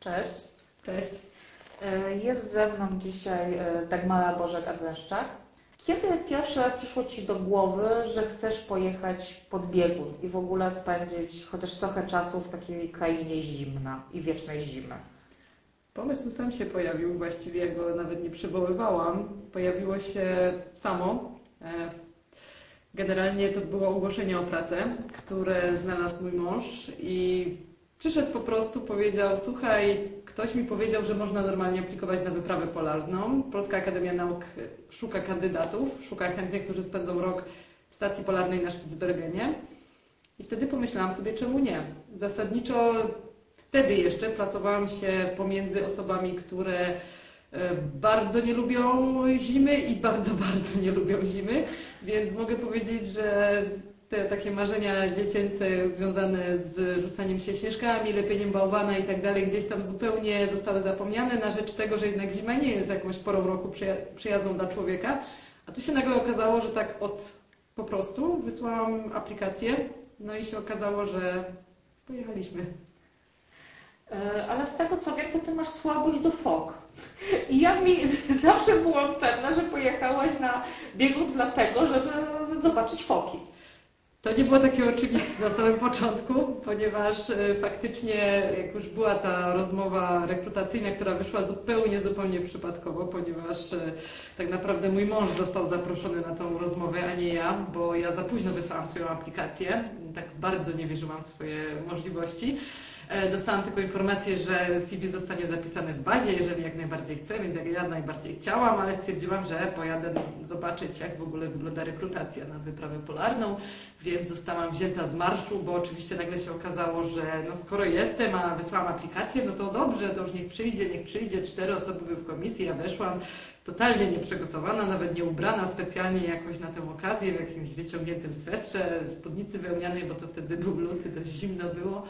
Cześć. Cześć. E, jest ze mną dzisiaj e, Dagmara Bożek-Adleszczak. Kiedy pierwszy raz przyszło Ci do głowy, że chcesz pojechać pod biegun i w ogóle spędzić chociaż trochę czasu w takiej krainie zimna i wiecznej zimy? Pomysł sam się pojawił, właściwie go nawet nie przywoływałam. Pojawiło się samo. E, generalnie to było ogłoszenie o pracę, które znalazł mój mąż i przyszedł po prostu, powiedział: Słuchaj, ktoś mi powiedział, że można normalnie aplikować na wyprawę polarną. Polska Akademia Nauk szuka kandydatów, szuka chętnych, którzy spędzą rok w stacji polarnej na Spitsbergenie. I wtedy pomyślałam sobie, czemu nie? Zasadniczo wtedy jeszcze plasowałam się pomiędzy osobami, które e, bardzo nie lubią zimy i bardzo, bardzo nie lubią zimy, więc mogę powiedzieć, że te takie marzenia dziecięce związane z rzucaniem się śnieżkami, lepieniem bałwana i tak dalej gdzieś tam zupełnie zostały zapomniane na rzecz tego, że jednak zima nie jest jakąś porą roku przyjazną dla człowieka. A tu się nagle okazało, że tak od po prostu wysłałam aplikację, no i się okazało, że pojechaliśmy. E, ale z tego co wiem, to ty masz słabość do fok. I ja mi zawsze byłam pewna, że pojechałaś na biegun dlatego, żeby zobaczyć foki. To nie było takie oczywiste na samym początku, ponieważ e, faktycznie, jak już była ta rozmowa rekrutacyjna, która wyszła zupełnie, zupełnie przypadkowo, ponieważ e, tak naprawdę mój mąż został zaproszony na tą rozmowę, a nie ja, bo ja za późno wysłałam swoją aplikację, tak bardzo nie wierzyłam w swoje możliwości. E, dostałam tylko informację, że CV zostanie zapisane w bazie, jeżeli jak najbardziej chcę, więc jak ja najbardziej chciałam, ale stwierdziłam, że pojadę zobaczyć, jak w ogóle wygląda rekrutacja na wyprawę polarną, więc zostałam wzięta z marszu, bo oczywiście nagle się okazało, że no skoro jestem, a wysłałam aplikację, no to dobrze, to już niech przyjdzie, niech przyjdzie. Cztery osoby były w komisji, ja weszłam totalnie nieprzygotowana, nawet nie ubrana specjalnie jakoś na tę okazję, w jakimś wyciągniętym swetrze, spódnicy wełnianej, bo to wtedy był luty, dość zimno było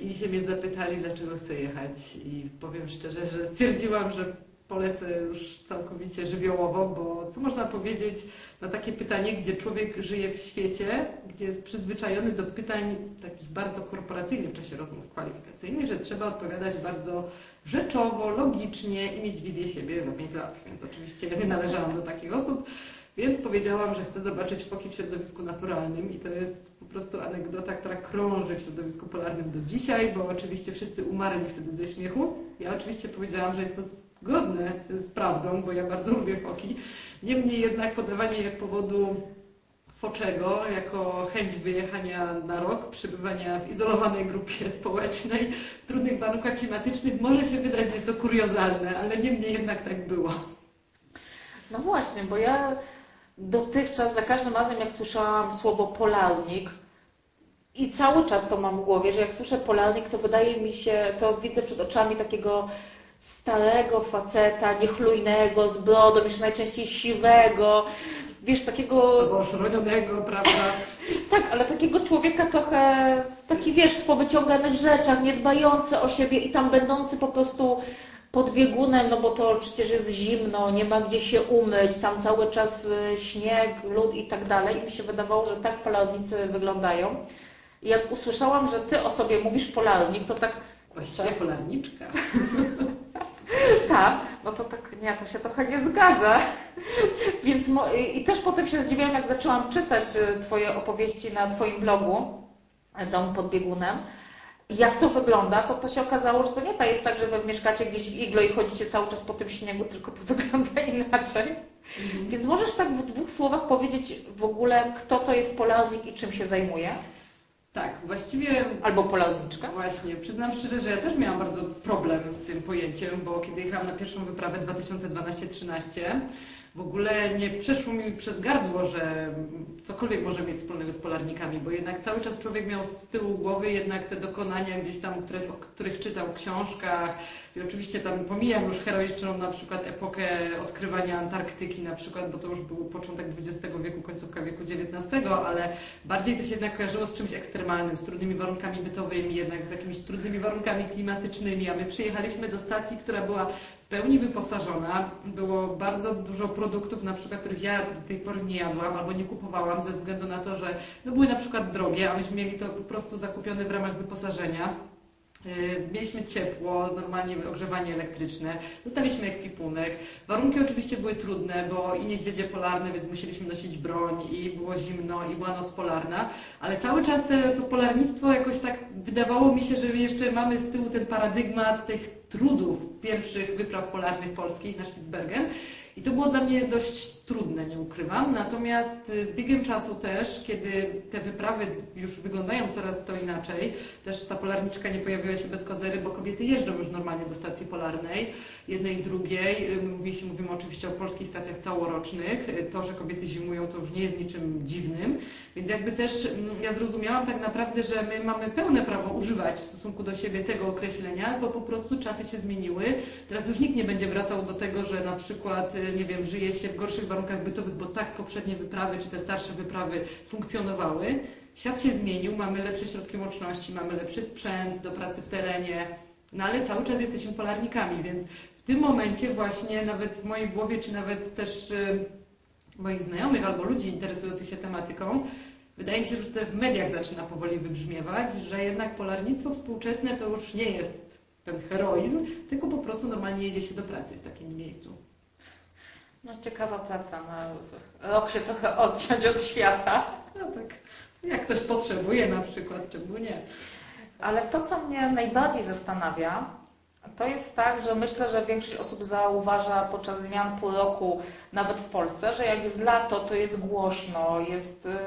i się mnie zapytali, dlaczego chcę jechać. I powiem szczerze, że stwierdziłam, że polecę już całkowicie żywiołowo, bo co można powiedzieć na takie pytanie, gdzie człowiek żyje w świecie, gdzie jest przyzwyczajony do pytań takich bardzo korporacyjnych w czasie rozmów kwalifikacyjnych, że trzeba odpowiadać bardzo rzeczowo, logicznie i mieć wizję siebie za 5 lat. Więc oczywiście ja nie należałam do takich osób. Więc powiedziałam, że chcę zobaczyć foki w środowisku naturalnym i to jest po prostu anegdota, która krąży w środowisku polarnym do dzisiaj, bo oczywiście wszyscy umarli wtedy ze śmiechu. Ja oczywiście powiedziałam, że jest to zgodne z prawdą, bo ja bardzo lubię foki. Niemniej jednak podawanie powodu foczego jako chęć wyjechania na rok, przebywania w izolowanej grupie społecznej w trudnych warunkach klimatycznych może się wydać nieco kuriozalne, ale niemniej jednak tak było. No właśnie, bo ja dotychczas za każdym razem, jak słyszałam słowo polarnik, i cały czas to mam w głowie, że jak słyszę polarnik, to wydaje mi się, to widzę przed oczami takiego starego faceta, niechlujnego, z brodą, jeszcze najczęściej siwego, wiesz, takiego... Oszrodzonego, prawda? tak, ale takiego człowieka trochę, taki wiesz, w powyciąganych rzeczach, niedbający o siebie i tam będący po prostu pod biegunem, no bo to przecież jest zimno, nie ma gdzie się umyć, tam cały czas y, śnieg, lód i tak dalej. I mi się wydawało, że tak polarnicy wyglądają. I jak usłyszałam, że ty o sobie mówisz polarnik, to tak... Właściwie polarniczka. tak, no to tak, nie, to się trochę nie zgadza. Więc i też potem się zdziwiłam, jak zaczęłam czytać y, Twoje opowieści na Twoim blogu, Dom pod biegunem, jak to wygląda, to to się okazało, że to nie tak jest tak, że wy mieszkacie gdzieś w iglo i chodzicie cały czas po tym śniegu, tylko to wygląda inaczej. Mhm. Więc możesz tak w dwóch słowach powiedzieć w ogóle, kto to jest polarnik i czym się zajmuje? Tak, właściwie. Albo polarniczka? Właśnie, przyznam szczerze, że ja też miałam bardzo problem z tym pojęciem, bo kiedy jechałam na pierwszą wyprawę 2012-13, w ogóle nie przeszło mi przez gardło, że cokolwiek może mieć wspólnego z polarnikami, bo jednak cały czas człowiek miał z tyłu głowy jednak te dokonania gdzieś tam, które, o których czytał w książkach. I oczywiście tam pomijam już heroiczną na przykład epokę odkrywania Antarktyki na przykład, bo to już był początek XX wieku, końcówka wieku XIX, ale bardziej to się jednak kojarzyło z czymś ekstremalnym, z trudnymi warunkami bytowymi, jednak z jakimiś trudnymi warunkami klimatycznymi, a my przyjechaliśmy do stacji, która była w pełni wyposażona. Było bardzo dużo produktów, na przykład, których ja do tej pory nie jadłam albo nie kupowałam ze względu na to, że no były na przykład drogie, a myśmy mieli to po prostu zakupione w ramach wyposażenia. Y, mieliśmy ciepło, normalnie ogrzewanie elektryczne, dostaliśmy ekwipunek. Warunki oczywiście były trudne, bo i niedźwiedzie polarne, więc musieliśmy nosić broń i było zimno i była noc polarna, ale cały czas te, to polarnictwo jakoś tak wydawało mi się, że jeszcze mamy z tyłu ten paradygmat tych trudów pierwszych wypraw polarnych polskich na Spitsbergen i to było dla mnie dość trudne, nie ukrywam. Natomiast y, z biegiem czasu też, kiedy te wyprawy już wyglądają coraz to inaczej, też ta polarniczka nie pojawiła się bez kozery, bo kobiety jeżdżą już normalnie do stacji polarnej, jednej, drugiej. Y, mówimy, mówimy oczywiście o polskich stacjach całorocznych. Y, to, że kobiety zimują, to już nie jest niczym dziwnym. Więc jakby też mm, ja zrozumiałam tak naprawdę, że my mamy pełne prawo używać w stosunku do siebie tego określenia, bo po prostu czasy się zmieniły. Teraz już nikt nie będzie wracał do tego, że na przykład, nie wiem, żyje się w gorszych warunkach bytowych, bo tak poprzednie wyprawy czy te starsze wyprawy funkcjonowały. Świat się zmienił, mamy lepsze środki łączności, mamy lepszy sprzęt do pracy w terenie, no ale cały czas jesteśmy polarnikami, więc w tym momencie właśnie nawet w mojej głowie, czy nawet też y, moich znajomych albo ludzi interesujących się tematyką, wydaje mi się, że to w mediach zaczyna powoli wybrzmiewać, że jednak polarnictwo współczesne to już nie jest ten heroizm, tylko po prostu normalnie jedzie się do pracy w takim miejscu. No ciekawa praca. No, rok się trochę odciąć od świata. No tak. Jak ktoś potrzebuje na przykład, czemu nie? Ale to, co mnie najbardziej zastanawia, to jest tak, że myślę, że większość osób zauważa podczas zmian pół roku, nawet w Polsce, że jak jest lato, to jest głośno, jest y,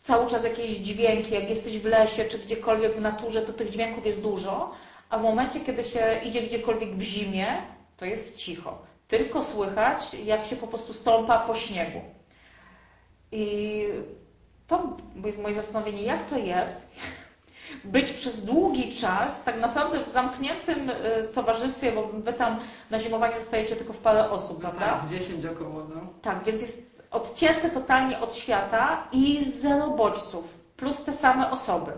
cały czas jakieś dźwięki, jak jesteś w lesie czy gdziekolwiek w naturze, to tych dźwięków jest dużo, a w momencie, kiedy się idzie gdziekolwiek w zimie, to jest cicho tylko słychać, jak się po prostu stąpa po śniegu. I to jest moje zastanowienie, jak to jest być przez długi czas tak naprawdę w zamkniętym y, towarzystwie, bo wy tam na zimowanie zostajecie tylko w parę osób, prawda? Tak, 10 około, no. Tak, więc jest odcięte totalnie od świata i zero bodźców, plus te same osoby.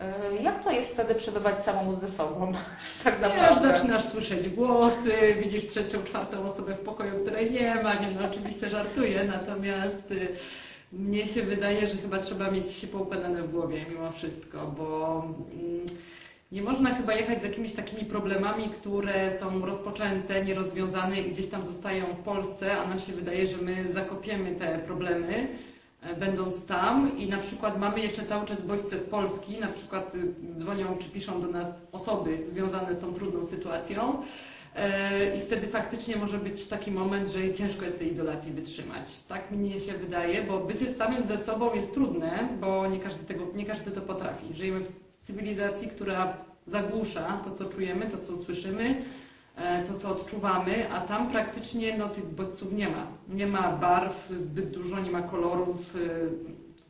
E, jak to jest wtedy przebywać samemu ze sobą? Tak naprawdę. Wiesz, zaczynasz słyszeć głosy, widzisz trzecią, czwartą osobę w pokoju, której nie ma. Nie, no oczywiście żartuję, natomiast y, mnie się wydaje, że chyba trzeba mieć się poukładane w głowie mimo wszystko, bo mm, nie można chyba jechać z jakimiś takimi problemami, które są rozpoczęte, nierozwiązane i gdzieś tam zostają w Polsce, a nam się wydaje, że my zakopiemy te problemy będąc tam i na przykład mamy jeszcze cały czas bodźce z Polski, na przykład y, dzwonią czy piszą do nas osoby związane z tą trudną sytuacją e, i wtedy faktycznie może być taki moment, że ciężko jest tej izolacji wytrzymać. Tak mnie się wydaje, bo bycie samym ze sobą jest trudne, bo nie każdy, tego, nie każdy to potrafi. Żyjemy w cywilizacji, która zagłusza to, co czujemy, to, co słyszymy, E, to, co odczuwamy, a tam praktycznie no, tych bodźców nie ma. Nie ma barw zbyt dużo, nie ma kolorów, e,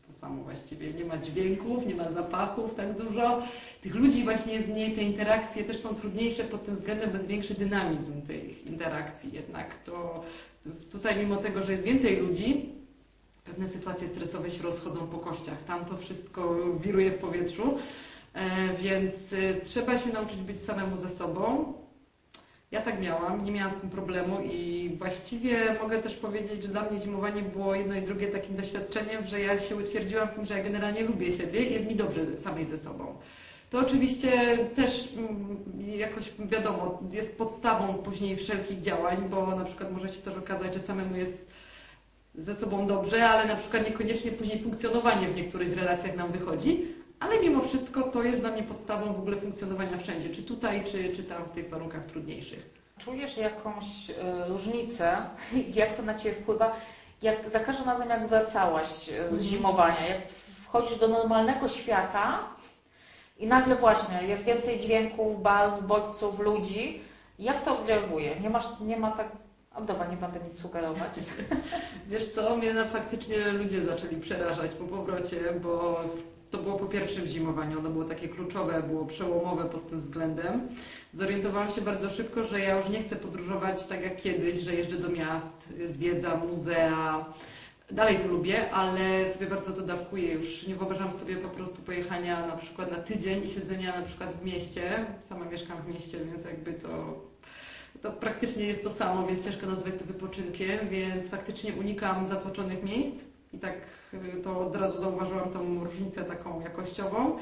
to samo właściwie, nie ma dźwięków, nie ma zapachów tak dużo. Tych ludzi właśnie jest mniej, te interakcje też są trudniejsze pod tym względem, bez większy dynamizm tych interakcji jednak. To tutaj mimo tego, że jest więcej ludzi, pewne sytuacje stresowe się rozchodzą po kościach. Tam to wszystko wiruje w powietrzu, e, więc trzeba się nauczyć być samemu ze sobą, ja tak miałam, nie miałam z tym problemu i właściwie mogę też powiedzieć, że dla mnie zimowanie było jedno i drugie takim doświadczeniem, że ja się utwierdziłam w tym, że ja generalnie lubię siebie i jest mi dobrze samej ze sobą. To oczywiście też mm, jakoś wiadomo, jest podstawą później wszelkich działań, bo na przykład może się też okazać, że samemu jest ze sobą dobrze, ale na przykład niekoniecznie później funkcjonowanie w niektórych relacjach nam wychodzi ale mimo wszystko to jest dla mnie podstawą w ogóle funkcjonowania wszędzie, czy tutaj, czy, czy tam w tych warunkach trudniejszych. Czujesz jakąś y, różnicę, jak to na Ciebie wpływa, jak za każdym razem jak wracałaś e, z mhm. zimowania, jak wchodzisz do normalnego świata i nagle właśnie jest więcej dźwięków, barw, bodźców, ludzi, jak to oddziałuje? Nie, masz, nie ma tak a dobra, nie będę nic sugerować. Wiesz co, mnie faktycznie ludzie zaczęli przerażać po powrocie, bo to było po pierwszym zimowaniu, ono było takie kluczowe, było przełomowe pod tym względem. Zorientowałam się bardzo szybko, że ja już nie chcę podróżować tak jak kiedyś, że jeżdżę do miast, zwiedzam muzea. Dalej to lubię, ale sobie bardzo to dawkuję. Już nie wyobrażam sobie po prostu pojechania na przykład na tydzień i siedzenia na przykład w mieście. Sama mieszkam w mieście, więc jakby to to praktycznie jest to samo, więc ciężko nazwać to wypoczynkiem, więc faktycznie unikam zatłoczonych miejsc i tak y, to od razu zauważyłam tą różnicę taką jakościową.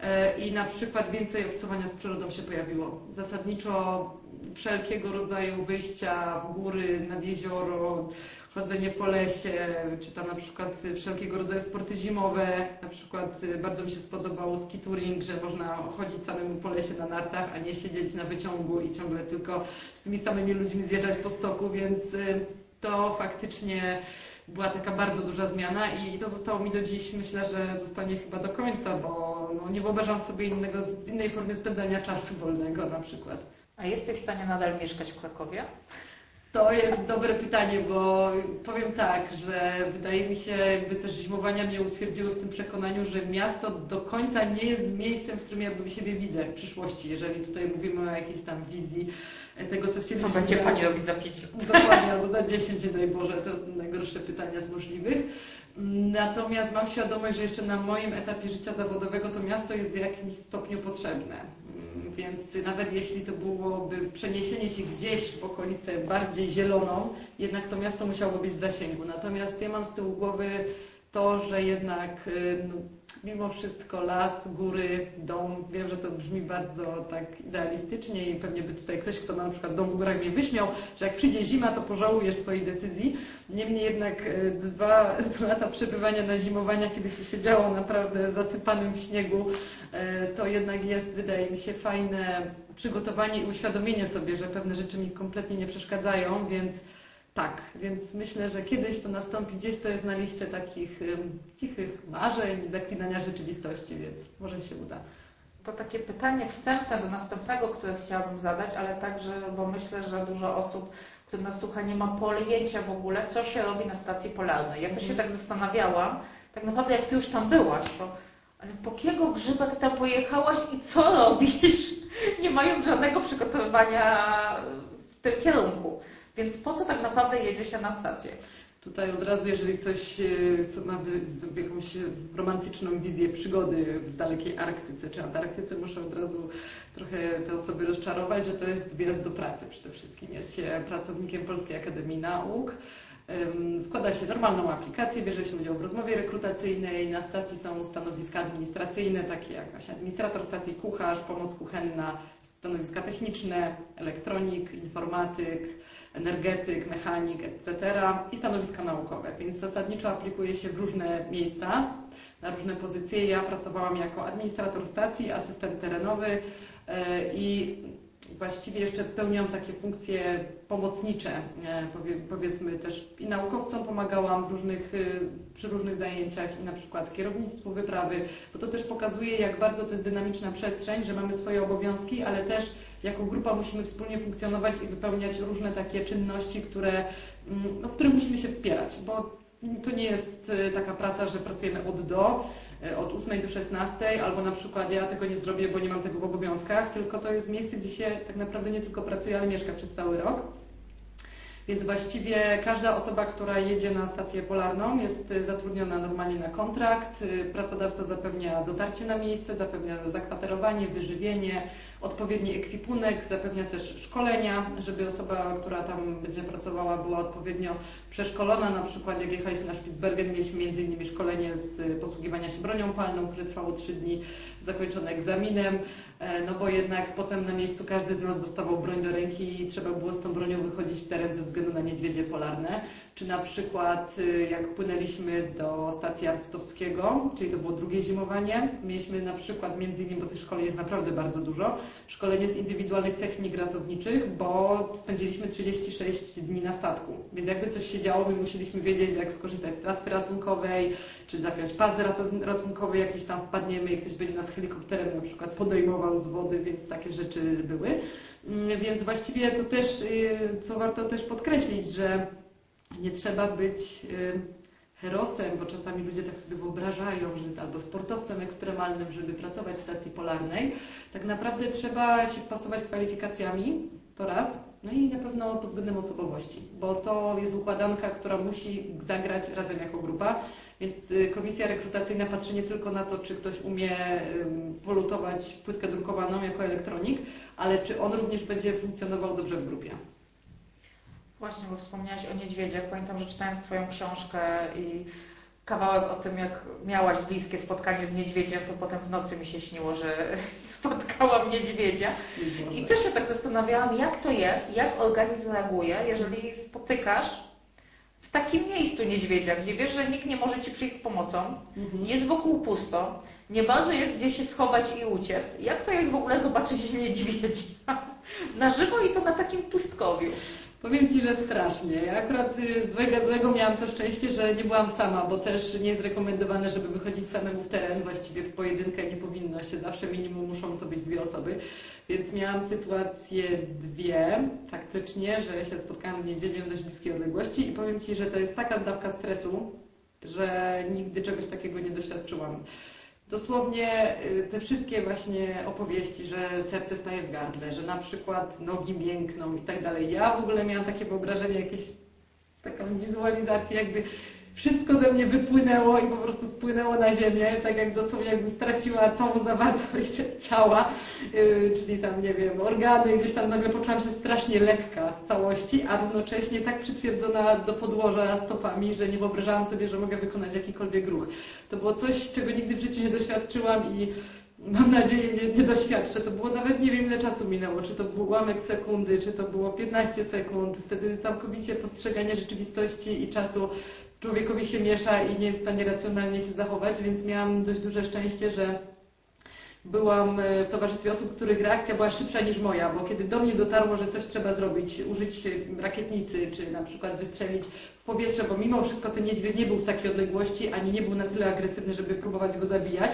e, i na przykład więcej obcowania z przyrodą się pojawiło. Zasadniczo wszelkiego rodzaju wyjścia w góry, nad jezioro, chodzenie po lesie, czy tam na przykład wszelkiego rodzaju sporty zimowe. Na przykład y, bardzo mi się spodobał ski touring, że można chodzić samemu po lesie na nartach, a nie siedzieć na wyciągu i ciągle tylko z tymi samymi ludźmi zjeżdżać po stoku, więc y, to faktycznie była taka bardzo duża zmiana i to zostało mi do dziś, myślę, że zostanie chyba do końca, bo no, nie wyobrażam sobie innego, innej formy spędzania czasu wolnego na przykład. A jesteś w stanie nadal mieszkać w Krakowie? To jest dobre pytanie, bo powiem tak, że wydaje mi się, jakby też zimowania mnie utwierdziły w tym przekonaniu, że miasto do końca nie jest miejscem, w którym ja siebie widzę w przyszłości, jeżeli tutaj mówimy o jakiejś tam wizji tego, co chcieliśmy. Co będzie Pani robić za 5 Dokładnie, albo za 10, nie daj Boże, to najgorsze pytania z możliwych. Natomiast mam świadomość, że jeszcze na moim etapie życia zawodowego to miasto jest w jakimś stopniu potrzebne. Więc nawet jeśli to byłoby przeniesienie się gdzieś w okolicę bardziej zieloną, jednak to miasto musiało być w zasięgu. Natomiast ja mam z tyłu głowy to, że jednak y, no, mimo wszystko las, góry, dom, wiem, że to brzmi bardzo tak idealistycznie i pewnie by tutaj ktoś, kto ma na przykład dom w górach mnie wyśmiał, że jak przyjdzie zima, to pożałujesz swojej decyzji. Niemniej jednak y, dwa, dwa lata przebywania na zimowaniach, kiedy się siedziało naprawdę zasypanym w śniegu, y, to jednak jest, wydaje mi się, fajne przygotowanie i uświadomienie sobie, że pewne rzeczy mi kompletnie nie przeszkadzają, więc tak, więc myślę, że kiedyś to nastąpi, gdzieś to jest na liście takich cichych marzeń, zaklinania rzeczywistości, więc może się uda. To takie pytanie wstępne do następnego, które chciałabym zadać, ale także, bo myślę, że dużo osób, które nas słucha, nie ma pojęcia w ogóle, co się robi na stacji polarnej. Ja to się mhm. tak zastanawiałam, tak naprawdę jak Ty już tam byłaś, to ale po kiego grzyba Ty tam pojechałaś i co robisz, nie mając żadnego przygotowywania w tym kierunku. Więc po co tak naprawdę jedzie się na stację? Tutaj od razu, jeżeli ktoś e, ma jakąś romantyczną wizję przygody w dalekiej Arktyce czy Antarktyce, muszę od razu trochę te osoby rozczarować, że to jest wjazd do pracy przede wszystkim. Jest się pracownikiem Polskiej Akademii Nauk. Składa się normalną aplikację, bierze się udział w rozmowie rekrutacyjnej. Na stacji są stanowiska administracyjne, takie jak właśnie administrator stacji, kucharz, pomoc kuchenna, stanowiska techniczne, elektronik, informatyk, energetyk, mechanik, etc. i stanowiska naukowe, więc zasadniczo aplikuje się w różne miejsca, na różne pozycje. Ja pracowałam jako administrator stacji, asystent terenowy e, i właściwie jeszcze pełniłam takie funkcje pomocnicze, e, powiedzmy też i naukowcom pomagałam w różnych, e, przy różnych zajęciach i na przykład kierownictwu wyprawy, bo to też pokazuje, jak bardzo to jest dynamiczna przestrzeń, że mamy swoje obowiązki, ale też jako grupa musimy wspólnie funkcjonować i wypełniać różne takie czynności, które, mm, no, w których musimy się wspierać, bo to nie jest e, taka praca, że pracujemy od do, e, od 8 do 16, albo na przykład ja tego nie zrobię, bo nie mam tego w obowiązkach, tylko to jest miejsce, gdzie się tak naprawdę nie tylko pracuje, ale mieszka przez cały rok. Więc właściwie każda osoba, która jedzie na stację polarną jest e, zatrudniona normalnie na kontrakt. Pracodawca zapewnia dotarcie na miejsce, zapewnia zakwaterowanie, wyżywienie, odpowiedni ekwipunek, zapewnia też szkolenia, żeby osoba, która tam będzie pracowała, była odpowiednio przeszkolona. Na przykład jak jechaliśmy na Spitsbergen, mieliśmy m.in. szkolenie z posługiwania się bronią palną, które trwało 3 dni, zakończone egzaminem. E, no bo jednak potem na miejscu każdy z nas dostawał broń do ręki i trzeba było z tą bronią wychodzić w teren ze względu na niedźwiedzie polarne. Czy na przykład y, jak płynęliśmy do stacji Arctowskiego, czyli to było drugie zimowanie, mieliśmy na przykład między innymi, bo tych szkoleń jest naprawdę bardzo dużo, szkolenie z indywidualnych technik ratowniczych, bo spędziliśmy 36 dni na statku. Więc jakby coś się działo, my musieliśmy wiedzieć, jak skorzystać z tratwy ratunkowej, czy zapiąć pazy ratunkowe, jakieś tam wpadniemy i ktoś będzie nas helikopterem na przykład podejmował z wody, więc takie rzeczy były. Mm, więc właściwie to też, y, co warto też podkreślić, że nie trzeba być y, herosem, bo czasami ludzie tak sobie wyobrażają, że albo sportowcem ekstremalnym, żeby pracować w stacji polarnej. Tak naprawdę trzeba się pasować kwalifikacjami, to raz, no i na pewno pod względem osobowości, bo to jest układanka, która musi zagrać razem jako grupa. Więc y, komisja rekrutacyjna patrzy nie tylko na to, czy ktoś umie polutować płytkę drukowaną jako elektronik, ale czy on również będzie funkcjonował dobrze w grupie. Właśnie, bo wspomniałaś o niedźwiedziach. Pamiętam, że czytając Twoją książkę i kawałek o tym, jak miałaś bliskie spotkanie z niedźwiedziem, to potem w nocy mi się śniło, że spotkałam niedźwiedzia. I też się tak zastanawiałam, jak to jest, jak organizm reaguje, jeżeli spotykasz w takim miejscu niedźwiedzia, gdzie wiesz, że nikt nie może ci przyjść z pomocą, mhm. jest wokół pusto, nie bardzo jest gdzie się schować i uciec. Jak to jest w ogóle zobaczyć niedźwiedzia na żywo i to na takim pustkowiu? Powiem Ci, że strasznie. Ja akurat y, złego, złego miałam to szczęście, że nie byłam sama, bo też nie jest rekomendowane, żeby wychodzić samemu w teren. Właściwie w pojedynkę nie powinno się. Zawsze minimum muszą to być dwie osoby. Więc miałam sytuację dwie, faktycznie, że się spotkałam z niedźwiedziem dość bliskiej odległości i powiem Ci, że to jest taka dawka stresu, że nigdy czegoś takiego nie doświadczyłam. Dosłownie y, te wszystkie właśnie opowieści, że serce staje w gardle, że na przykład nogi miękną i tak dalej. Ja w ogóle miałam takie wyobrażenie, jakieś taką wizualizację, jakby wszystko ze mnie wypłynęło i po prostu spłynęło na ziemię, tak jak dosłownie jakbym straciła całą zawartość ciała, yy, czyli tam, nie wiem, organy, gdzieś tam nagle poczułam się strasznie lekka w całości, a równocześnie tak przytwierdzona do podłoża stopami, że nie wyobrażałam sobie, że mogę wykonać jakikolwiek ruch. To było coś, czego nigdy w życiu nie doświadczyłam i mam nadzieję nie, nie doświadczę. To było nawet nie wiem ile czasu minęło, czy to był ułamek sekundy, czy to było 15 sekund. Wtedy całkowicie postrzeganie rzeczywistości i czasu człowiekowi się miesza i nie jest w stanie racjonalnie się zachować, więc miałam dość duże szczęście, że byłam e, w towarzystwie osób, których reakcja była szybsza niż moja, bo kiedy do mnie dotarło, że coś trzeba zrobić, użyć rakietnicy, czy na przykład wystrzelić w powietrze, bo mimo wszystko ten niedźwiedź nie był w takiej odległości, ani nie był na tyle agresywny, żeby próbować go zabijać,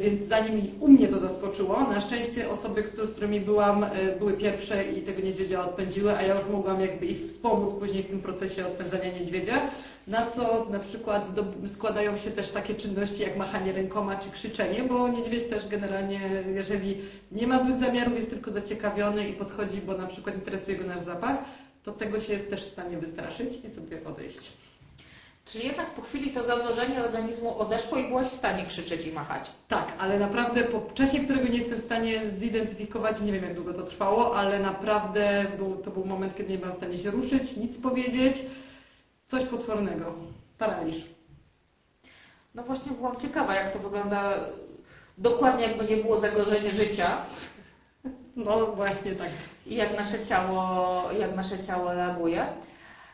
więc zanim u mnie to zaskoczyło, na szczęście osoby, z którymi byłam, e, były pierwsze i tego niedźwiedzia odpędziły, a ja już mogłam jakby ich wspomóc później w tym procesie odpędzania niedźwiedzia na co na przykład składają się też takie czynności jak machanie rękoma czy krzyczenie, bo niedźwiedź też generalnie, jeżeli nie ma złych zamiarów, jest tylko zaciekawiony i podchodzi, bo na przykład interesuje go nasz zapach, to tego się jest też w stanie wystraszyć i sobie odejść. Czyli jednak po chwili to zamrożenie organizmu odeszło i byłaś w stanie krzyczeć i machać. Tak, ale naprawdę po czasie, którego nie jestem w stanie zidentyfikować, nie wiem jak długo to trwało, ale naprawdę był, to był moment, kiedy nie byłam w stanie się ruszyć, nic powiedzieć coś potwornego. Paraliż. No właśnie byłam ciekawa, jak to wygląda dokładnie, jakby nie było zagrożenia życia. No właśnie tak. I jak nasze ciało, jak nasze ciało reaguje.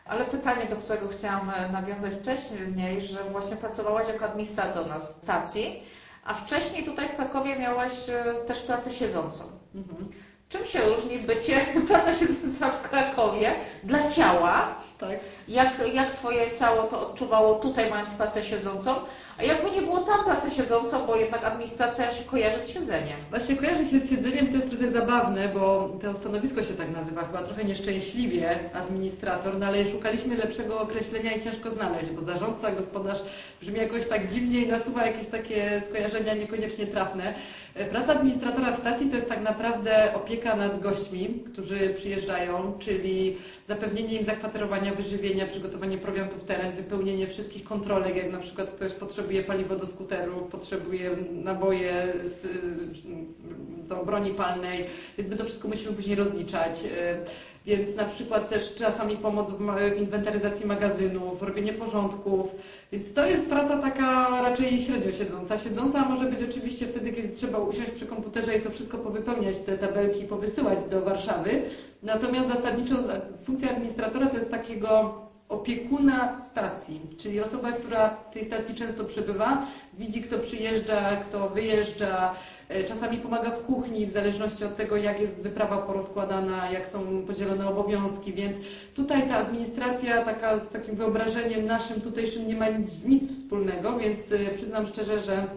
Ale pytanie, do którego chciałam nawiązać wcześniej, że właśnie pracowałaś jako administrator na stacji, a wcześniej tutaj w Krakowie miałaś e, też pracę siedzącą. Mhm. Czym się różni bycie praca siedząca w Krakowie dla ciała? Tak. Jak, jak Twoje ciało to odczuwało tutaj, mając pracę siedzącą? A jakby nie było tam pracę siedzącą, bo jednak administracja się kojarzy z siedzeniem. Właśnie kojarzy się z siedzeniem, to jest trochę zabawne, bo to stanowisko się tak nazywa, chyba trochę nieszczęśliwie administrator, no ale szukaliśmy lepszego określenia i ciężko znaleźć, bo zarządca, gospodarz brzmi jakoś tak dziwnie i nasuwa jakieś takie skojarzenia niekoniecznie trafne. Praca administratora w stacji to jest tak naprawdę opieka nad gośćmi, którzy przyjeżdżają, czyli zapewnienie im zakwaterowania, wyżywienia, przygotowanie prowiantów teren, wypełnienie wszystkich kontrolek, jak na przykład ktoś potrzebuje paliwo do skuterów, potrzebuje naboje z, do broni palnej, więc my to wszystko musimy później rozliczać. Więc na przykład też czasami pomoc w inwentaryzacji magazynów, w robienie porządków. Więc to jest praca taka raczej średnio siedząca. Siedząca może być oczywiście wtedy, kiedy trzeba usiąść przy komputerze i to wszystko powypełniać, te tabelki powysyłać do Warszawy. Natomiast zasadniczo funkcja administratora to jest takiego opiekuna stacji, czyli osoba, która w tej stacji często przebywa, widzi kto przyjeżdża, kto wyjeżdża, e, czasami pomaga w kuchni, w zależności od tego jak jest wyprawa porozkładana, jak są podzielone obowiązki, więc tutaj ta administracja taka z takim wyobrażeniem naszym tutejszym nie ma nic, nic wspólnego, więc e, przyznam szczerze, że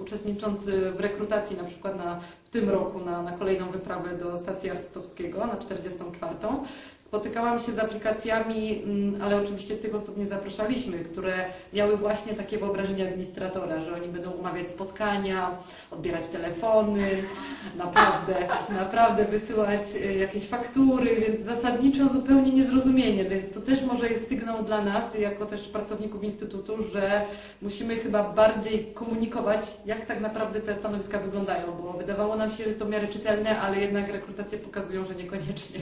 uczestnicząc w rekrutacji na przykład na, w tym roku na, na kolejną wyprawę do stacji Arctowskiego na 44, spotykałam się z aplikacjami, mm, ale oczywiście tych osób nie zapraszaliśmy, które miały właśnie takie wyobrażenie administratora, że oni będą umawiać spotkania, odbierać telefony, naprawdę, naprawdę wysyłać y, jakieś faktury, więc zasadniczo zupełnie niezrozumienie, więc to też może jest sygnał dla nas, jako też pracowników Instytutu, że musimy chyba bardziej komunikować, jak tak naprawdę te stanowiska wyglądają, bo wydawało nam się, że jest to w miarę czytelne, ale jednak rekrutacje pokazują, że niekoniecznie.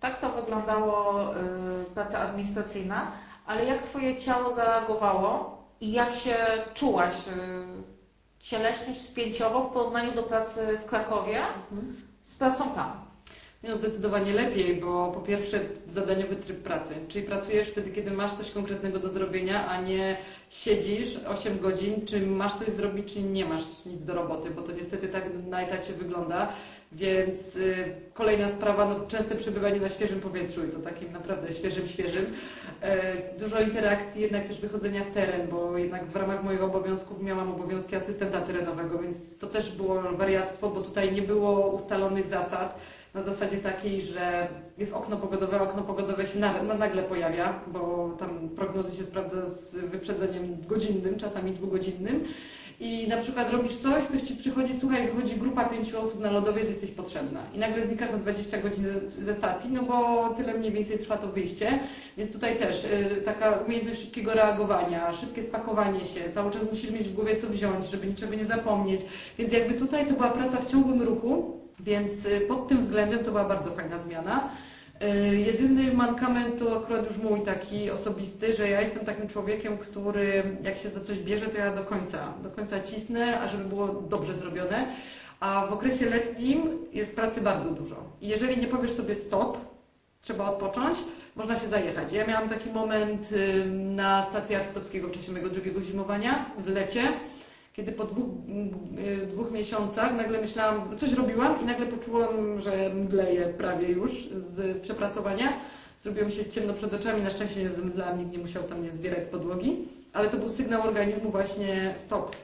Tak to wyglądało y, praca administracyjna, ale jak Twoje ciało zareagowało i jak się czułaś y, cieleśnie, spięciowo w porównaniu do pracy w Krakowie Mhm. z pracą tam? No zdecydowanie lepiej, bo po pierwsze zadaniowy tryb pracy, czyli pracujesz wtedy, kiedy masz coś konkretnego do zrobienia, a nie siedzisz 8 godzin, czy masz coś zrobić, czy nie masz nic do roboty, bo to niestety tak na etacie wygląda. Więc y, kolejna sprawa, no, częste przebywanie na świeżym powietrzu i to takim naprawdę świeżym, świeżym. E, dużo interakcji, jednak też wychodzenia w teren, bo jednak w ramach moich obowiązków miałam obowiązki asystenta terenowego, więc to też było wariactwo, bo tutaj nie było ustalonych zasad na zasadzie takiej, że jest okno pogodowe, okno pogodowe się na, na nagle pojawia, bo tam prognozy się sprawdza z wyprzedzeniem godzinnym, czasami dwugodzinnym. I na przykład robisz coś, ktoś ci przychodzi, słuchaj, wychodzi grupa pięciu osób na lodowiec, jesteś potrzebna. I nagle znikasz na 20 godzin ze, ze stacji, no bo tyle mniej więcej trwa to wyjście. Więc tutaj też y, taka umiejętność szybkiego reagowania, szybkie spakowanie się, cały czas musisz mieć w głowie co wziąć, żeby niczego nie zapomnieć. Więc jakby tutaj to była praca w ciągłym ruchu, więc y, pod tym względem to była bardzo fajna zmiana. Y, Jedyny mankament to akurat już mój taki osobisty, że ja jestem takim człowiekiem, który jak się za coś bierze, to ja do końca, do końca cisnę, a żeby było dobrze zrobione. A w okresie letnim jest pracy bardzo dużo. I jeżeli nie powiesz sobie stop, trzeba odpocząć, można się zajechać. Ja miałam taki moment y, na stacji artystowskiego w czasie mojego drugiego zimowania w lecie, kiedy po dwóch, y, dwóch miesiącach nagle myślałam, coś robiłam i nagle poczułam, że mdleję prawie już z przepracowania. Zrobiło mi się ciemno przed oczami, na szczęście nie zemdlałam, nikt nie musiał tam mnie zbierać z podłogi, ale to był sygnał organizmu właśnie stop.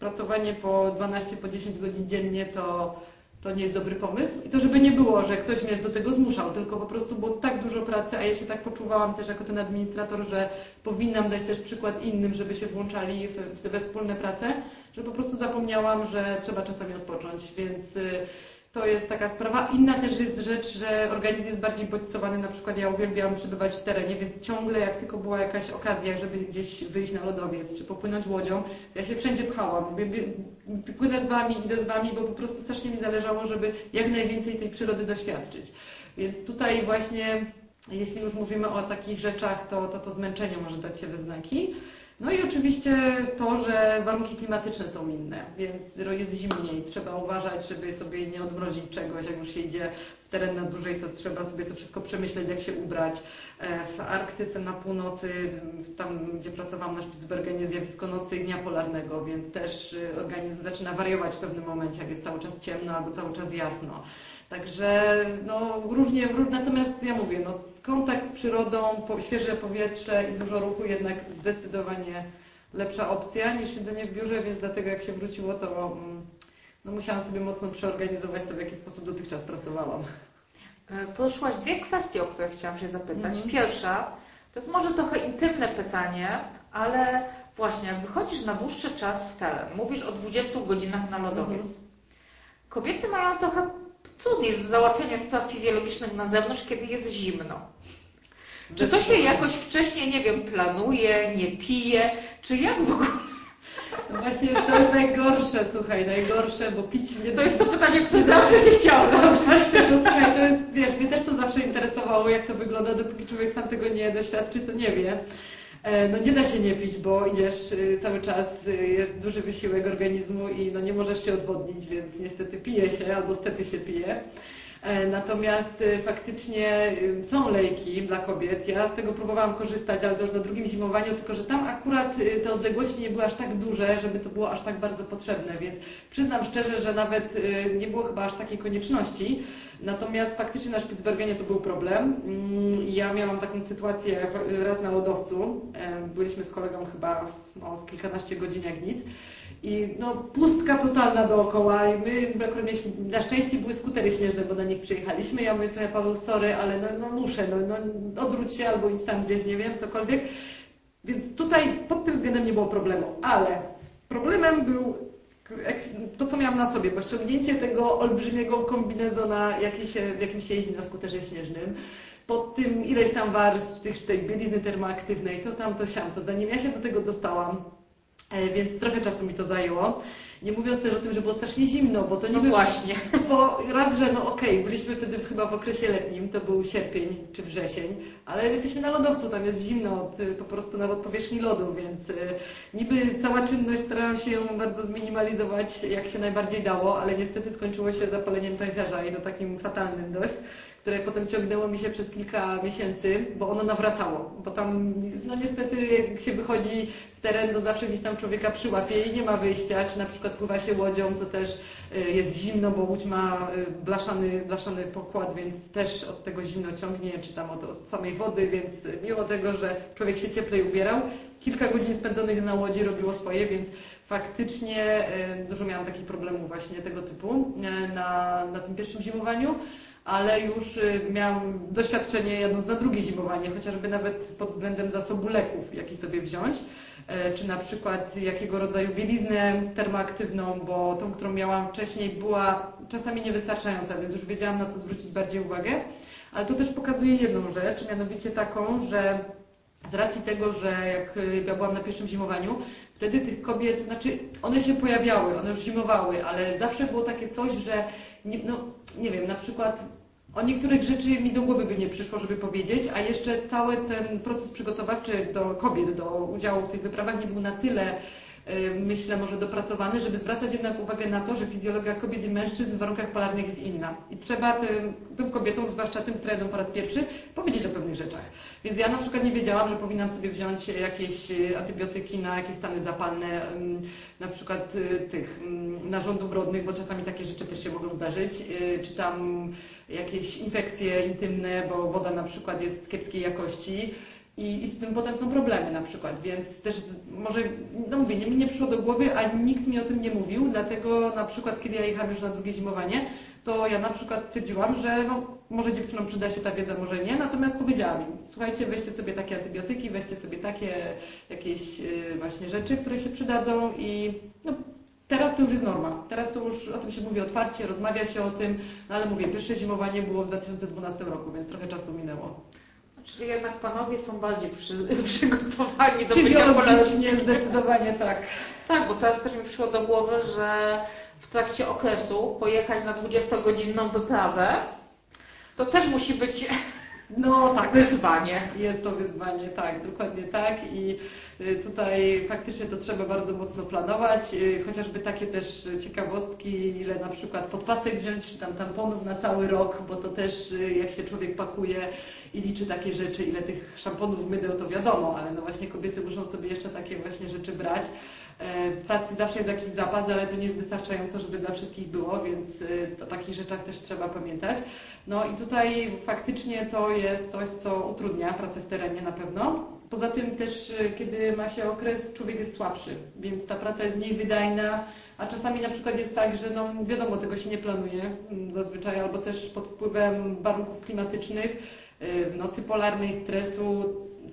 Pracowanie po 12, po 10 godzin dziennie to, to nie jest dobry pomysł. I to żeby nie było, że ktoś mnie do tego zmuszał, tylko po prostu było tak dużo pracy, a ja się tak poczuwałam też jako ten administrator, że powinnam dać też przykład innym, żeby się włączali we wspólne prace, że po prostu zapomniałam, że trzeba czasami odpocząć, więc y, to jest taka sprawa. Inna też jest rzecz, że organizm jest bardziej bodźcowany, na przykład ja uwielbiam przebywać w terenie, więc ciągle jak tylko była jakaś okazja, żeby gdzieś wyjść na lodowiec, czy popłynąć łodzią, ja się wszędzie pchałam. Płynę z wami, idę z wami, bo po prostu strasznie mi zależało, żeby jak najwięcej tej przyrody doświadczyć. Więc tutaj właśnie, jeśli już mówimy o takich rzeczach, to to, to zmęczenie może dać się we znaki. No i oczywiście to, że warunki klimatyczne są inne, więc jest zimniej, trzeba uważać, żeby sobie nie odmrozić czegoś, jak już się idzie w teren na dłużej, to trzeba sobie to wszystko przemyśleć, jak się ubrać. E, W Arktyce na północy, tam gdzie pracowałam na Spitsbergenie, zjawisko nocy i dnia polarnego, więc też y, organizm zaczyna wariować w pewnym momencie, jak jest cały czas ciemno albo cały czas jasno. Także no, różnie, ró- natomiast ja mówię, no, kontakt z przyrodą, świeże powietrze i dużo ruchu jednak zdecydowanie lepsza opcja niż siedzenie w biurze, więc dlatego jak się wróciło, to mm, no, musiałam sobie mocno przeorganizować to, w jaki sposób dotychczas pracowałam. E, Poruszyłaś dwie kwestie, o które chciałam się zapytać. Mhm. Pierwsza, to jest może trochę intymne pytanie, ale właśnie jak wychodzisz na dłuższy czas w teren, mówisz o 20 godzinach na lodowiec. Mhm. Kobiety mają trochę trudniej z załatwianiem spraw fizjologicznych na zewnątrz, kiedy jest zimno. Czy to się jakoś wcześniej, nie wiem, planuje, nie pije, czy jak w ogóle? No właśnie to jest najgorsze, słuchaj, najgorsze, bo pić nie To jest to pytanie, które zawsze Cię chciało. Zawsze, no słuchaj, to jest, wiesz, mnie też to zawsze interesowało, jak to wygląda, dopóki człowiek sam tego nie doświadczy, to nie wie. E, No nie da się nie pić, bo idziesz y, cały czas, y, jest duży wysiłek organizmu i no nie możesz się odwodnić, więc niestety pije się albo stety się pije. E, Natomiast y, faktycznie y, są lejki dla kobiet. Ja z tego próbowałam korzystać, ale to już na drugim zimowaniu, tylko że tam akurat y, te odległości nie były aż tak duże, żeby to było aż tak bardzo potrzebne, więc przyznam szczerze, że nawet nie było chyba aż takiej konieczności. Natomiast faktycznie na Spitsbergenie to był problem. Mm, Ja miałam taką sytuację raz na lodowcu. E, Byliśmy z kolegą chyba z, no, z kilkanaście godzin jak nic. I no, pustka totalna dookoła i my mieliśmy, na szczęście były skutery śnieżne, bo na nich przyjechaliśmy. Ja mówię sobie, Paweł, sorry, ale no, no muszę, no, no odwróć się albo idź tam gdzieś, nie wiem, cokolwiek. Więc tutaj pod tym względem nie było problemu, ale problemem był to, co miałam na sobie, bo ściągnięcie tego olbrzymiego kombinezona, jaki się, w jakim się jeździ na skuterze śnieżnym, pod tym ileś tam warstw tej bielizny termoaktywnej, to tam, to siam, to zanim ja się do tego dostałam, Więc trochę czasu mi to zajęło. Nie mówiąc też o tym, że było strasznie zimno, bo to nie No było... właśnie. Bo raz, że no okej, byliśmy wtedy chyba w okresie letnim, to był sierpień czy wrzesień, ale jesteśmy na lodowcu, tam jest zimno od, po prostu nawet powierzchni lodu, więc y, niby cała czynność starałam się ją bardzo zminimalizować jak się najbardziej dało, ale niestety skończyło się zapaleniem pęcherza i to takim fatalnym dość które potem ciągnęło mi się przez kilka miesięcy, bo ono nawracało, bo tam no niestety jak się wychodzi w teren, to zawsze gdzieś tam człowieka przyłapie i nie ma wyjścia, czy na przykład pływa się łodzią, to też y, jest zimno, bo łódź ma y, blaszany, blaszany pokład, więc też od tego zimno ciągnie, czy tam od, samej wody, więc mimo tego, że człowiek się cieplej ubierał, kilka godzin spędzonych na łodzi robiło swoje, więc faktycznie y, dużo miałam takich problemów właśnie tego typu na, na tym pierwszym zimowaniu ale już y, miałam doświadczenie jadąc na drugie zimowanie, chociażby nawet pod względem zasobu leków, jaki sobie wziąć, e, czy na przykład jakiego rodzaju bieliznę termoaktywną, bo tą, którą miałam wcześniej była czasami niewystarczająca, więc już wiedziałam na co zwrócić bardziej uwagę. Ale to też pokazuje jedną rzecz, mianowicie taką, że z racji tego, że jak y, ja byłam na pierwszym zimowaniu, wtedy tych kobiet, znaczy one się pojawiały, one już zimowały, ale zawsze było takie coś, że nie, no, nie wiem, na przykład o niektórych rzeczy mi do głowy by nie przyszło, żeby powiedzieć, a jeszcze cały ten proces przygotowawczy do kobiet, do udziału w tych wyprawach nie był na tyle myślę, może dopracowany, żeby zwracać jednak uwagę na to, że fizjologia kobiet i mężczyzn w warunkach polarnych jest inna. I trzeba tym, tym kobietom, zwłaszcza tym trenom po raz pierwszy, powiedzieć o pewnych rzeczach. Więc ja na przykład nie wiedziałam, że powinnam sobie wziąć jakieś y, antybiotyki na jakieś stany zapalne, na przykład y, tych narządów rodnych, bo czasami takie rzeczy też się mogą zdarzyć, czy tam jakieś infekcje intymne, bo woda na przykład jest kiepskiej jakości. I, I, z tym potem są problemy na przykład, więc też może, no mówię, nie, mi nie przyszło do głowy, a nikt mi o tym nie mówił, dlatego na przykład kiedy ja jechałam już na drugie zimowanie, to ja na przykład stwierdziłam, że no, może dziewczynom przyda się ta wiedza, może nie, natomiast powiedziałam im, słuchajcie, weźcie sobie takie antybiotyki, weźcie sobie takie jakieś yy, właśnie rzeczy, które się przydadzą i no, Teraz to już jest norma. Teraz to już o tym się mówi otwarcie, rozmawia się o tym, no ale mówię, pierwsze zimowanie było w 2012 roku, więc trochę czasu minęło. Czyli jednak panowie są bardziej przy, przygotowani do Fizjologicznie zdecydowanie tak. Tak, bo teraz też mi przyszło do głowy, że w trakcie okresu pojechać na 20-godzinną wyprawę, to też musi być no tak, wyzwanie. Jest to wyzwanie, tak, dokładnie tak i y, tutaj faktycznie to trzeba bardzo mocno planować, y, chociażby takie też ciekawostki, ile na przykład podpasek wziąć, czy tam tamponów na cały rok, bo to też y, jak się człowiek pakuje i liczy takie rzeczy, ile tych szamponów mydeł, to wiadomo, ale no właśnie kobiety muszą sobie jeszcze takie właśnie rzeczy brać. E, w stacji zawsze jest jakiś zapas, ale to nie jest wystarczająco, żeby dla wszystkich było, więc o takich rzeczach też trzeba pamiętać. No i tutaj faktycznie to jest coś, co utrudnia pracę w terenie na pewno. Poza tym też, y, kiedy ma się okres, człowiek jest słabszy, więc ta praca jest mniej wydajna, a czasami na przykład jest tak, że no wiadomo, tego się nie planuje mm, zazwyczaj, albo też pod wpływem warunków klimatycznych, y, w nocy polarnej, stresu,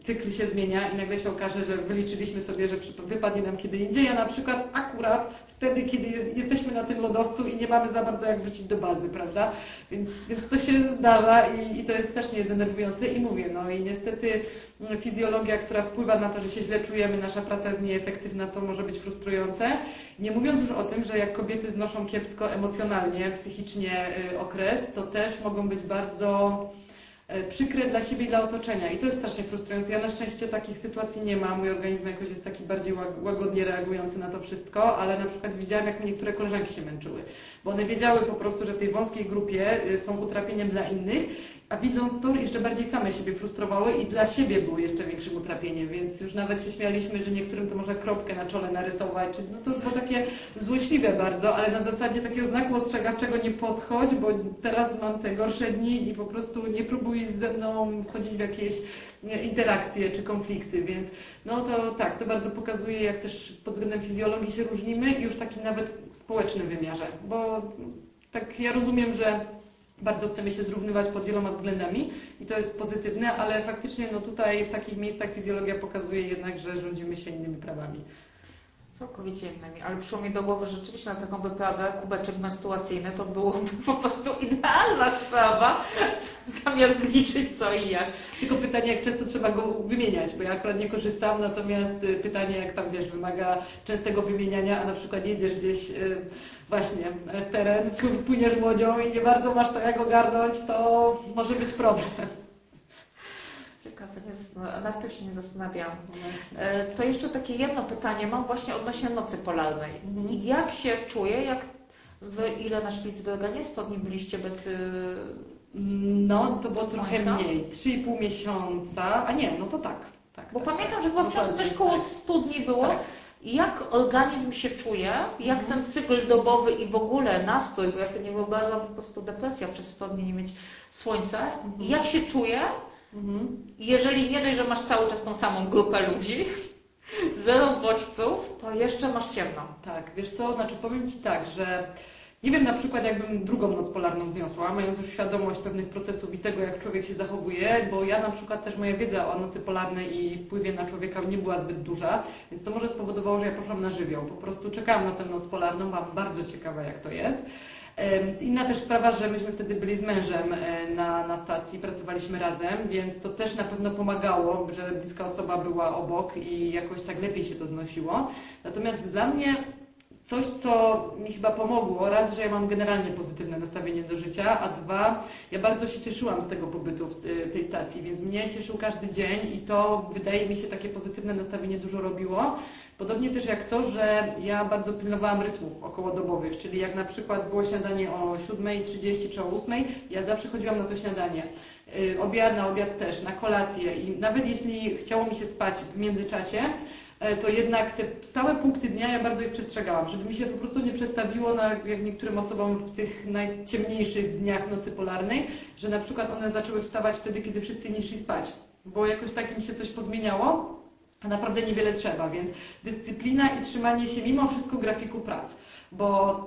cykl się zmienia i nagle się okaże, że wyliczyliśmy sobie, że wypadnie nam kiedy indziej, a na przykład akurat wtedy, kiedy jest, jesteśmy na tym lodowcu i nie mamy za bardzo jak wrócić do bazy, prawda? Więc, więc to się zdarza i, i to jest strasznie denerwujące i mówię, no i niestety mm, fizjologia, która wpływa na to, że się źle czujemy, nasza praca jest nieefektywna, to może być frustrujące. Nie mówiąc już o tym, że jak kobiety znoszą kiepsko emocjonalnie, psychicznie y, okres, to też mogą być bardzo przykre dla siebie i dla otoczenia. I to jest strasznie frustrujące. Ja na szczęście takich sytuacji nie mam. Mój organizm jakoś jest taki bardziej łagodnie reagujący na to wszystko, ale na przykład widziałam, jak niektóre koleżanki się męczyły. Bo one wiedziały po prostu, że w tej wąskiej grupie y, są utrapieniem dla innych a widząc to jeszcze bardziej same siebie frustrowały i dla siebie były jeszcze większym utrapieniem, więc już nawet się śmialiśmy, że niektórym to może kropkę na czole narysować, no to było takie złośliwe bardzo, ale na zasadzie takiego znaku ostrzegawczego nie podchodź, bo teraz mam te gorsze dni i po prostu nie próbuj ze mną wchodzić w jakieś interakcje czy konflikty, więc no to tak, to bardzo pokazuje, jak też pod względem fizjologii się różnimy już takim nawet społecznym wymiarze, bo tak ja rozumiem, że bardzo chcemy się zrównywać pod wieloma względami i to jest pozytywne, ale faktycznie no tutaj w takich miejscach fizjologia pokazuje jednak, że rządzimy się innymi prawami. Całkowicie innymi, ale przyszło mi do głowy, rzeczywiście na taką wyprawę kubeczek menstruacyjny to było po prostu idealna sprawa. zamiast liczyć co i jak. Tylko pytanie, jak często trzeba go wymieniać, bo ja akurat nie korzystam, natomiast y, pytanie, jak tam wiesz, wymaga częstego wymieniania, a na przykład jedziesz gdzieś y, właśnie w teren, płyniesz łodzią i nie bardzo masz to jak ogarnąć, to może być problem. Ciekawe, nie nad tym się nie zastanawiałam. No e, to jeszcze takie jedno pytanie mam właśnie odnośnie nocy polarnej. Mhm. Jak się czuję, jak Wy ile na Spitsbergenie? 100 dni byliście bez... Y, no, to było trochę mniej. 3,5 miesiąca, a nie, no to tak. tak Bo tak, pamiętam, tak, że chyba w czasem też koło 100 dni było. Tak. Jak organizm się czuje, jak ten cykl dobowy i w ogóle nastrój, bo ja sobie nie wyobrażam po prostu depresja przez 100 dni nie mieć słońca, mhm. jak się czuje, mhm. jeżeli nie dość, że masz cały czas tą samą grupę ludzi, zero bodźców, to jeszcze masz ciemno. Tak, wiesz co, znaczy powiem Ci tak, że nie wiem na przykład, jakbym drugą noc polarną zniosła, mając już świadomość pewnych procesów i tego, jak człowiek się zachowuje, bo ja na przykład też moja wiedza o nocy polarnej i wpływie na człowieka nie była zbyt duża, więc to może spowodowało, że ja poszłam na żywioł. Po prostu czekałam na tę noc polarną, byłam bardzo ciekawa, jak to jest. Inna też sprawa, że myśmy wtedy byli z mężem e, na, na stacji, pracowaliśmy razem, więc to też na pewno pomagało, że bliska osoba była obok i jakoś tak lepiej się to znosiło. Natomiast dla mnie coś, co mi chyba pomogło, raz, że ja mam generalnie pozytywne nastawienie do życia, a dwa, ja bardzo się cieszyłam z tego pobytu w tej stacji, więc mnie cieszył każdy dzień i to wydaje mi się takie pozytywne nastawienie dużo robiło. Podobnie też jak to, że ja bardzo pilnowałam rytmów okołodobowych, czyli jak na przykład było śniadanie o 7.30 czy o 8.00, ja zawsze chodziłam na to śniadanie. Y, obiad na obiad też, na kolację i nawet jeśli chciało mi się spać w międzyczasie, to jednak te stałe punkty dnia ja bardzo ich przestrzegałam, żeby mi się po prostu nie przestawiło na, jak niektórym osobom w tych najciemniejszych dniach nocy polarnej, że na przykład one zaczęły wstawać wtedy, kiedy wszyscy inni szli spać, bo jakoś tak mi się coś pozmieniało naprawdę niewiele trzeba, więc dyscyplina i trzymanie się mimo wszystko grafiku prac, bo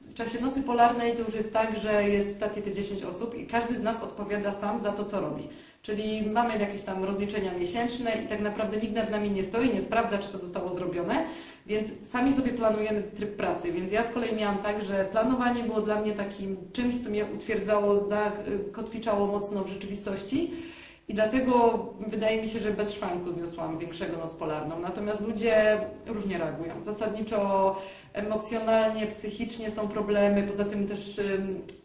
w czasie nocy polarnej to już jest tak, że jest w stacji te 10 osób i każdy z nas odpowiada sam za to, co robi. Czyli mamy jakieś tam rozliczenia miesięczne i tak naprawdę nikt nad nami nie stoi, nie sprawdza, czy to zostało zrobione, więc sami sobie planujemy tryb pracy. Więc ja z kolei miałam tak, że planowanie było dla mnie takim czymś, co mnie utwierdzało, zakotwiczało mocno w rzeczywistości i dlatego wydaje mi się, że bez szwanku zniosłam większego noc polarną. Natomiast ludzie różnie reagują. Zasadniczo emocjonalnie, psychicznie są problemy, poza tym też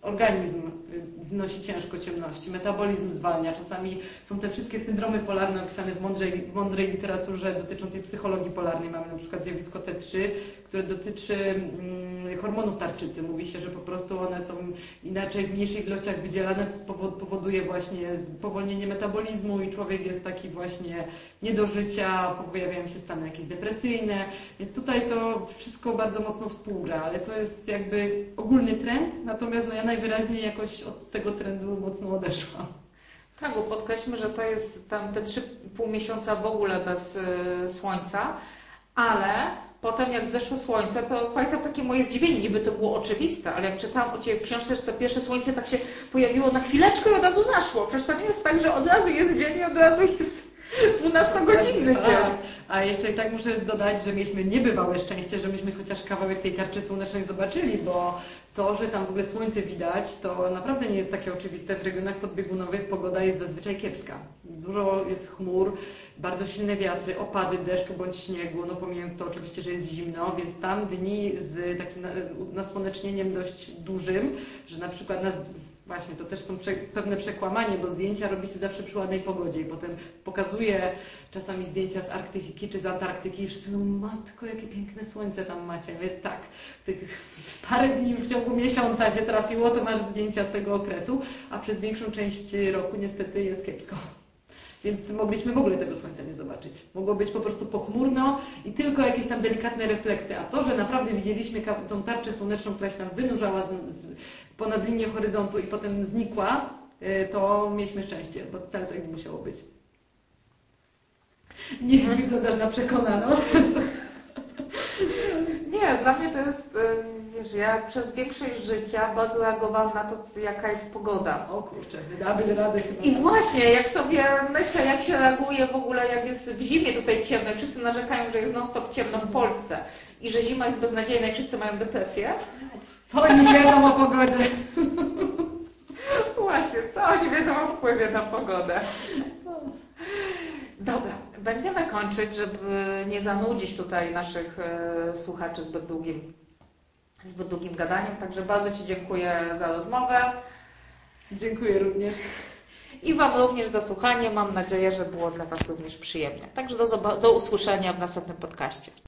organizm y, znosi ciężko ciemności, metabolizm zwalnia. Czasami są te wszystkie syndromy polarne opisane w mądrej, w mądrej literaturze dotyczącej psychologii polarnej. Mamy na przykład zjawisko T3, które dotyczy mm, hormonów tarczycy. Mówi się, że po prostu one są inaczej w mniejszych ilościach wydzielane, co powoduje właśnie spowolnienie metabolizmu i człowiek jest taki właśnie nie do życia, pojawiają się stany jakieś depresyjne, więc tutaj to wszystko bardzo mocno współgra, ale to jest jakby ogólny trend, natomiast no ja najwyraźniej jakoś od tego trendu mocno odeszłam. Tak, bo podkreślmy, że to jest tam te 3,5 miesiąca w ogóle bez y, słońca, ale potem jak zeszło słońce, to pamiętam takie moje zdziwienie, niby to było oczywiste, ale jak czytałam o Ciebie w książce, że to pierwsze słońce tak się pojawiło na chwileczkę i od razu zaszło. Przecież to nie jest tak, że od razu jest dzień i od razu jest 12-godzinny dzień. A jeszcze i tak muszę dodać, że mieliśmy niebywałe szczęście, że myśmy chociaż kawałek tej tarczy słonecznej zobaczyli, bo to, że tam w ogóle słońce widać, to naprawdę nie jest takie oczywiste. W regionach podbiegunowych pogoda jest zazwyczaj kiepska. Dużo jest chmur, bardzo silne wiatry, opady deszczu bądź śniegu, no pomijając to oczywiście, że jest zimno, więc tam dni z takim nasłonecznieniem dość dużym, że na przykład nas Właśnie, to też są prze, pewne przekłamanie, bo zdjęcia robi się zawsze przy ładnej pogodzie i potem pokazuje czasami zdjęcia z Arktyki czy z Antarktyki i wszyscy mówią, matko, jakie piękne słońce tam macie. Ja mówię, tak, tych parę dni w ciągu miesiąca się trafiło, to masz zdjęcia z tego okresu, a przez większą część roku niestety jest kiepsko. Więc mogliśmy w ogóle tego słońca nie zobaczyć. Mogło być po prostu pochmurno i tylko jakieś tam delikatne refleksje. A to, że naprawdę widzieliśmy tą tarczę słoneczną, która się tam wynurzała z, z, ponad linię horyzontu i potem znikła, y, to mieliśmy szczęście, bo wcale tak nie musiało być. Nie wyglądasz na przekonaną. Nie, dla mnie to jest, y, wiesz, ja przez większość życia bardzo reagowałam na to, jaka jest pogoda. O kurczę, wydałabyś rady chyba. I właśnie, jak sobie myślę, jak się reaguje w ogóle, jak jest w zimie tutaj ciemno, wszyscy narzekają, że jest non-stop ciemno w Polsce i że zima jest beznadziejna i wszyscy mają depresję. Co oni wiedzą o pogodzie? Właśnie, co oni wiedzą o wpływie na pogodę. Dobra, będziemy kończyć, żeby nie zanudzić tutaj naszych e, słuchaczy zbyt długim, zbyt długim gadaniem. Także bardzo Ci dziękuję za rozmowę Dziękuję również. i Wam również za słuchanie. Mam nadzieję, że było dla Was również przyjemnie. Także do, do usłyszenia w następnym podcaście.